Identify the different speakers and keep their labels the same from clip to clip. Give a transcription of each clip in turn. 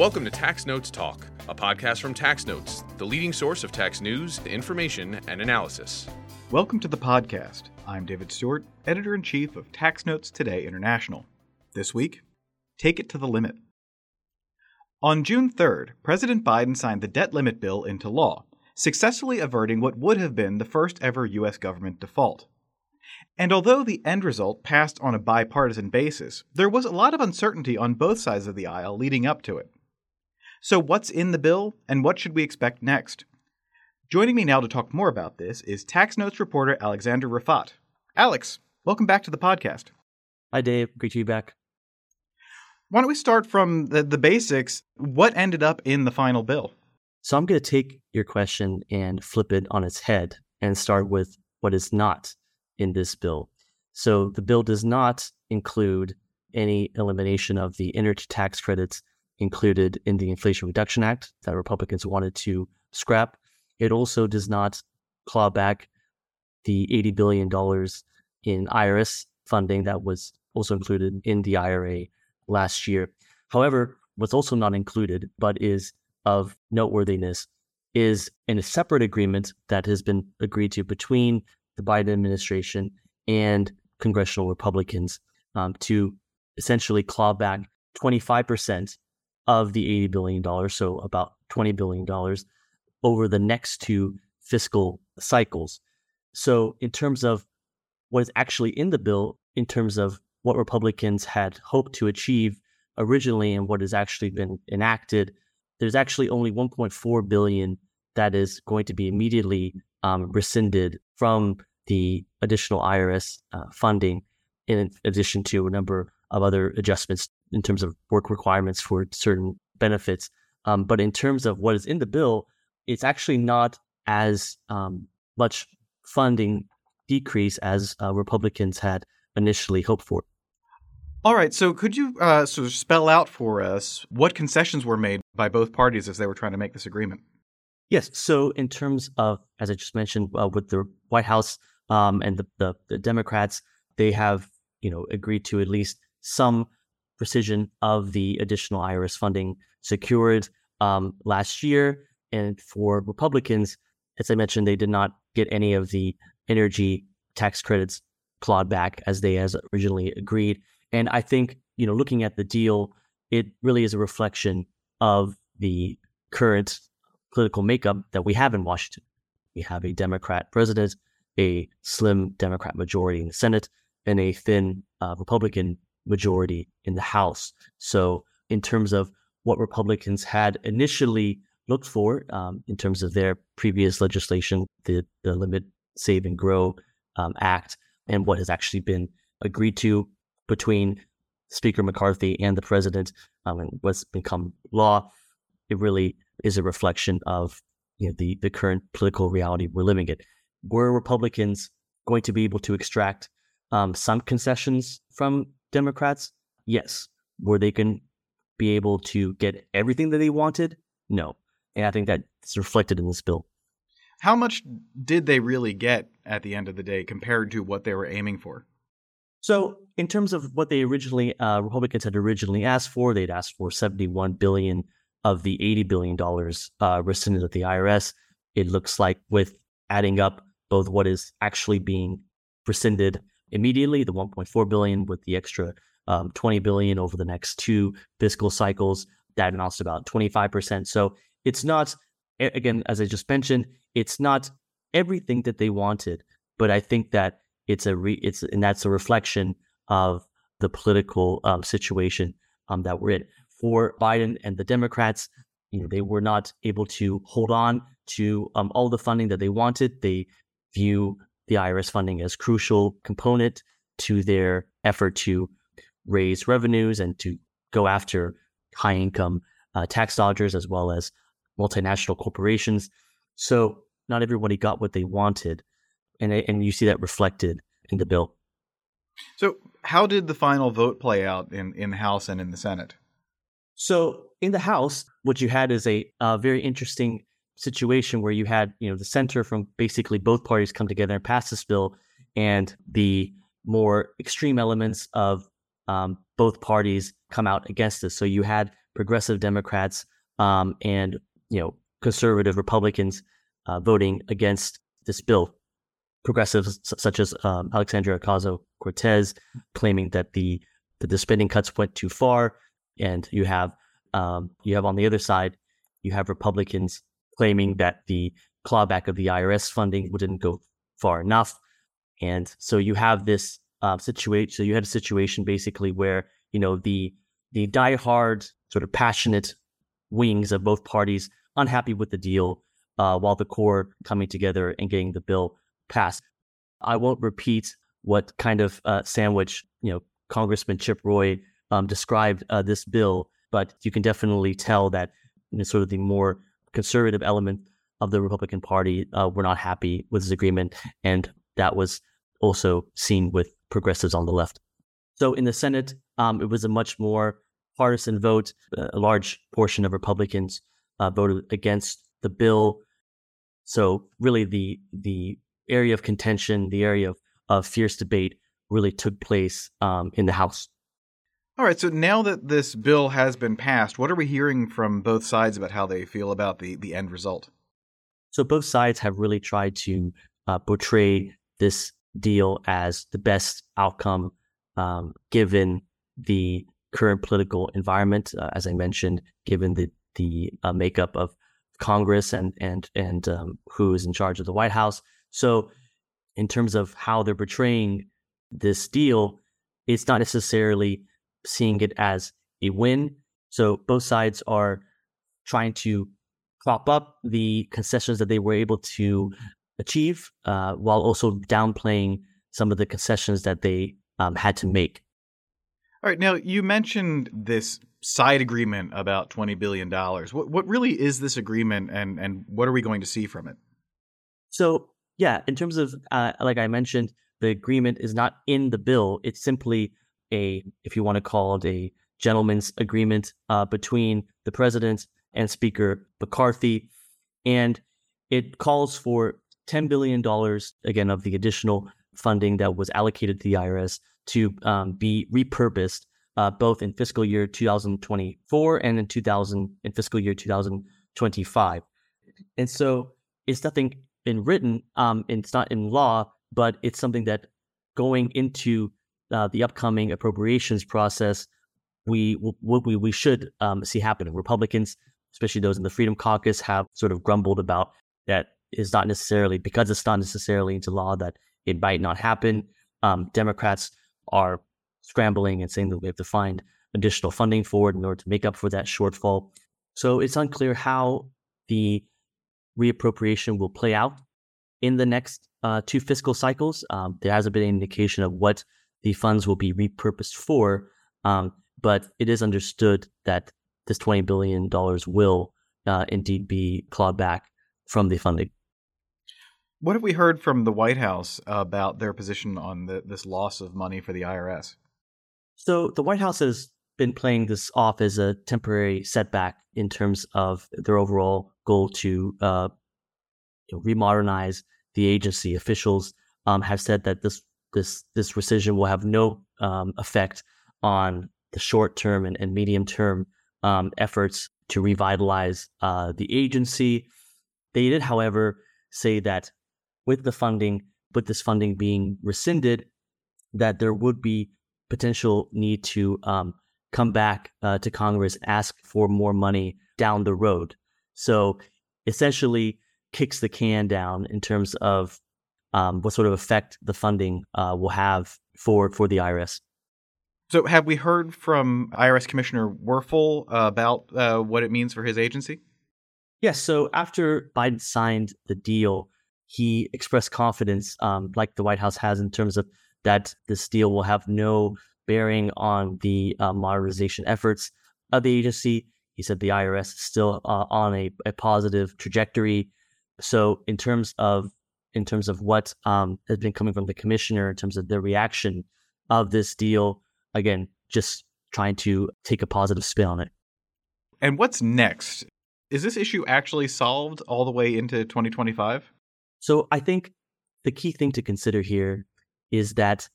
Speaker 1: Welcome to Tax Notes Talk, a podcast from Tax Notes, the leading source of tax news, information, and analysis.
Speaker 2: Welcome to the podcast. I'm David Stewart, editor in chief of Tax Notes Today International. This week, take it to the limit. On June 3rd, President Biden signed the debt limit bill into law, successfully averting what would have been the first ever U.S. government default. And although the end result passed on a bipartisan basis, there was a lot of uncertainty on both sides of the aisle leading up to it. So, what's in the bill, and what should we expect next? Joining me now to talk more about this is Tax Notes reporter Alexander Rifaat. Alex, welcome back to the podcast.
Speaker 3: Hi, Dave. Great to be back.
Speaker 2: Why don't we start from the, the basics? What ended up in the final bill?
Speaker 3: So, I'm going to take your question and flip it on its head and start with what is not in this bill. So, the bill does not include any elimination of the energy tax credits included in the Inflation Reduction Act that Republicans wanted to scrap. It also does not claw back the $80 billion in IRS funding that was also included in the IRA last year. However, what's also not included, but is of noteworthiness, is in a separate agreement that has been agreed to between the Biden administration and congressional Republicans um, to essentially claw back 25% of the $80 billion, so about $20 billion over the next two fiscal cycles. So, in terms of what is actually in the bill, in terms of what Republicans had hoped to achieve originally and what has actually been enacted, there's actually only 1.4 billion that is going to be immediately um, rescinded from the additional IRS uh, funding, in addition to a number of other adjustments in terms of work requirements for certain benefits. Um, but in terms of what is in the bill, it's actually not as um, much funding decrease as uh, Republicans had initially hoped for.
Speaker 2: All right. So, could you uh, sort of spell out for us what concessions were made by both parties as they were trying to make this agreement?
Speaker 3: Yes. So, in terms of, as I just mentioned, uh, with the White House um, and the, the, the Democrats, they have you know agreed to at least some rescission of the additional IRS funding secured um, last year. And for Republicans, as I mentioned, they did not get any of the energy tax credits clawed back as they as originally agreed. And I think, you know, looking at the deal, it really is a reflection of the current political makeup that we have in Washington. We have a Democrat president, a slim Democrat majority in the Senate, and a thin uh, Republican majority in the House. So, in terms of what Republicans had initially looked for um, in terms of their previous legislation, the, the Limit, Save, and Grow um, Act, and what has actually been agreed to between Speaker McCarthy and the president, um, and what's become law, it really is a reflection of you know, the, the current political reality we're living in. Were Republicans going to be able to extract um, some concessions from Democrats? Yes. Were they can be able to get everything that they wanted? No. And I think that's reflected in this bill.
Speaker 2: How much did they really get at the end of the day compared to what they were aiming for?
Speaker 3: So, in terms of what they originally, uh, Republicans had originally asked for, they'd asked for 71 billion of the 80 billion dollars uh, rescinded at the IRS. It looks like with adding up both what is actually being rescinded immediately, the 1.4 billion with the extra um, 20 billion over the next two fiscal cycles. That amounts to about 25%. So it's not, again, as I just mentioned, it's not everything that they wanted, but I think that it's a re, it's and that's a reflection of the political um, situation um, that we're in. For Biden and the Democrats, you know, they were not able to hold on to um, all the funding that they wanted. They view the IRS funding as crucial component to their effort to raise revenues and to go after high income uh, tax dodgers as well as multinational corporations. So not everybody got what they wanted, and and you see that reflected in the bill.
Speaker 2: So how did the final vote play out in in the House and in the Senate?
Speaker 3: So in the House, what you had is a, a very interesting situation where you had, you know, the center from basically both parties come together and pass this bill, and the more extreme elements of um, both parties come out against this. So you had progressive Democrats um, and you know conservative Republicans uh, voting against this bill. Progressives such as um, Alexandria Ocasio Cortez claiming that the that the spending cuts went too far, and you have um, you have on the other side you have Republicans claiming that the clawback of the IRS funding didn't go far enough, and so you have this uh, situation. So you had a situation basically where you know the the diehard sort of passionate wings of both parties unhappy with the deal, uh, while the core coming together and getting the bill passed. I won't repeat what kind of uh, sandwich you know Congressman Chip Roy um, described uh, this bill, but you can definitely tell that you know, sort of the more conservative element of the Republican Party uh, were not happy with this agreement, and that was also seen with progressives on the left. So in the Senate, um, it was a much more partisan vote. A large portion of Republicans uh, voted against the bill. So really, the the area of contention, the area of, of fierce debate, really took place um, in the House.
Speaker 2: All right. So now that this bill has been passed, what are we hearing from both sides about how they feel about the the end result?
Speaker 3: So both sides have really tried to uh, portray this deal as the best outcome um, given the current political environment. Uh, as I mentioned, given the the uh, makeup of Congress and and and um, who is in charge of the White House. So, in terms of how they're portraying this deal, it's not necessarily seeing it as a win. So both sides are trying to prop up the concessions that they were able to achieve, uh, while also downplaying some of the concessions that they um, had to make.
Speaker 2: All right. Now, you mentioned this side agreement about $20 billion. What, what really is this agreement and, and what are we going to see from it?
Speaker 3: So, yeah, in terms of, uh, like I mentioned, the agreement is not in the bill. It's simply a, if you want to call it a gentleman's agreement uh, between the president and Speaker McCarthy. And it calls for $10 billion, again, of the additional funding that was allocated to the IRS to um, be repurposed uh, both in fiscal year 2024 and in 2000 in fiscal year 2025. And so it's nothing been written, um, it's not in law, but it's something that going into uh, the upcoming appropriations process, we what we we should um, see happening. Republicans, especially those in the Freedom Caucus, have sort of grumbled about that is not necessarily because it's not necessarily into law that it might not happen. Um, Democrats are scrambling and saying that we have to find additional funding for it in order to make up for that shortfall. So it's unclear how the reappropriation will play out in the next uh, two fiscal cycles. Um, there hasn't been any indication of what the funds will be repurposed for, um, but it is understood that this $20 billion will uh, indeed be clawed back from the funding.
Speaker 2: What have we heard from the White House about their position on the, this loss of money for the IRS?
Speaker 3: So the White House has been playing this off as a temporary setback in terms of their overall goal to uh, you know, remodernize the agency. Officials um, have said that this this this rescission will have no um, effect on the short term and, and medium term um, efforts to revitalize uh, the agency. They did, however, say that with the funding, with this funding being rescinded, that there would be potential need to um, come back uh, to Congress, ask for more money down the road. So essentially, kicks the can down in terms of um, what sort of effect the funding uh, will have for for the IRS.
Speaker 2: So, have we heard from IRS Commissioner Werfel about uh, what it means for his agency?
Speaker 3: Yes. So, after Biden signed the deal, he expressed confidence, um, like the White House has, in terms of that this deal will have no bearing on the uh, modernization efforts of the agency. He said the IRS is still uh, on a, a, positive trajectory. So, in terms of in terms of what um, has been coming from the commissioner, in terms of the reaction of this deal, again, just trying to take a positive spin on it.
Speaker 2: And what's next? Is this issue actually solved all the way into 2025?
Speaker 3: So I think the key thing to consider here is that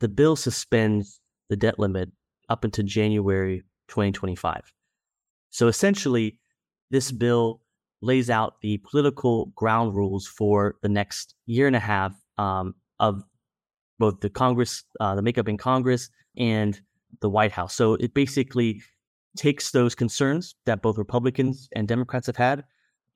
Speaker 3: the bill suspends the debt limit up until January 2025. So essentially, this bill lays out the political ground rules for the next year and a half um, of both the Congress, uh, the makeup in Congress, and the White House. So it basically takes those concerns that both Republicans and Democrats have had,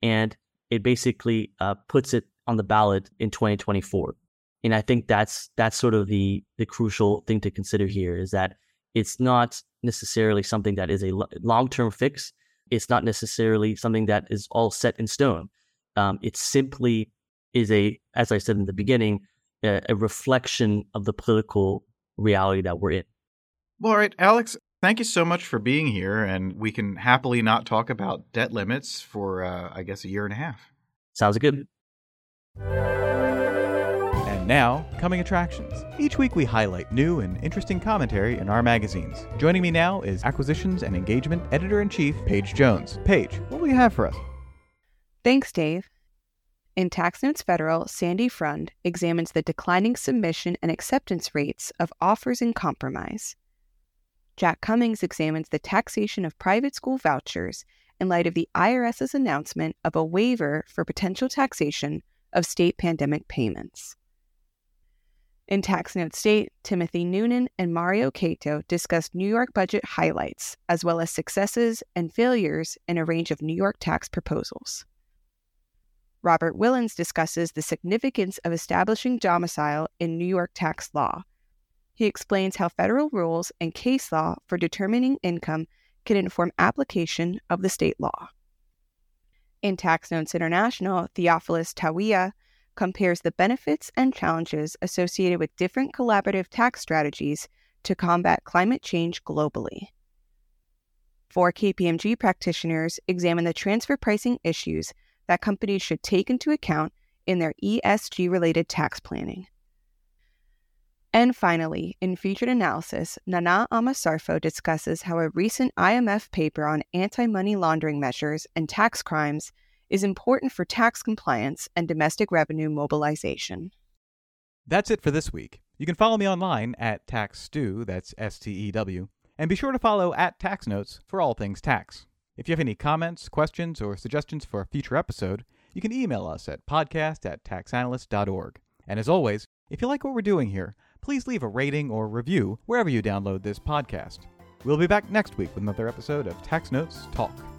Speaker 3: and it basically uh, puts it on the ballot in 2024. And I think that's that's sort of the the crucial thing to consider here is that it's not necessarily something that is a long term fix. It's not necessarily something that is all set in stone. Um, it simply is a, as I said in the beginning, a, a reflection of the political reality that we're in.
Speaker 2: Well, all right, Alex, thank you so much for being here. And we can happily not talk about debt limits for, uh, I guess, a year and a half.
Speaker 3: Sounds good.
Speaker 2: Now, coming attractions. Each week we highlight new and interesting commentary in our magazines. Joining me now is Acquisitions and Engagement Editor in Chief, Paige Jones. Paige, what will you have for us?
Speaker 4: Thanks, Dave. In Tax Notes Federal, Sandy Freund examines the declining submission and acceptance rates of offers in compromise. Jack Cummings examines the taxation of private school vouchers in light of the IRS's announcement of a waiver for potential taxation of state pandemic payments. In Tax Note State, Timothy Noonan and Mario Caito discussed New York budget highlights, as well as successes and failures in a range of New York tax proposals. Robert Willens discusses the significance of establishing domicile in New York tax law, he explains how federal rules and case law for determining income can inform application of the state law. In Tax Notes International, Theophilus Tawia compares the benefits and challenges associated with different collaborative tax strategies to combat climate change globally. Four KPMG practitioners examine the transfer pricing issues that companies should take into account in their ESG related tax planning. And finally, in featured analysis, Nana Ama Sarfo discusses how a recent IMF paper on anti money laundering measures and tax crimes is important for tax compliance and domestic revenue mobilization.
Speaker 2: That's it for this week. You can follow me online at TaxStew, that's S T E W, and be sure to follow at Tax Notes for all things tax. If you have any comments, questions, or suggestions for a future episode, you can email us at podcast at taxanalyst.org. And as always, if you like what we're doing here, please leave a rating or review wherever you download this podcast. We'll be back next week with another episode of Tax Notes Talk.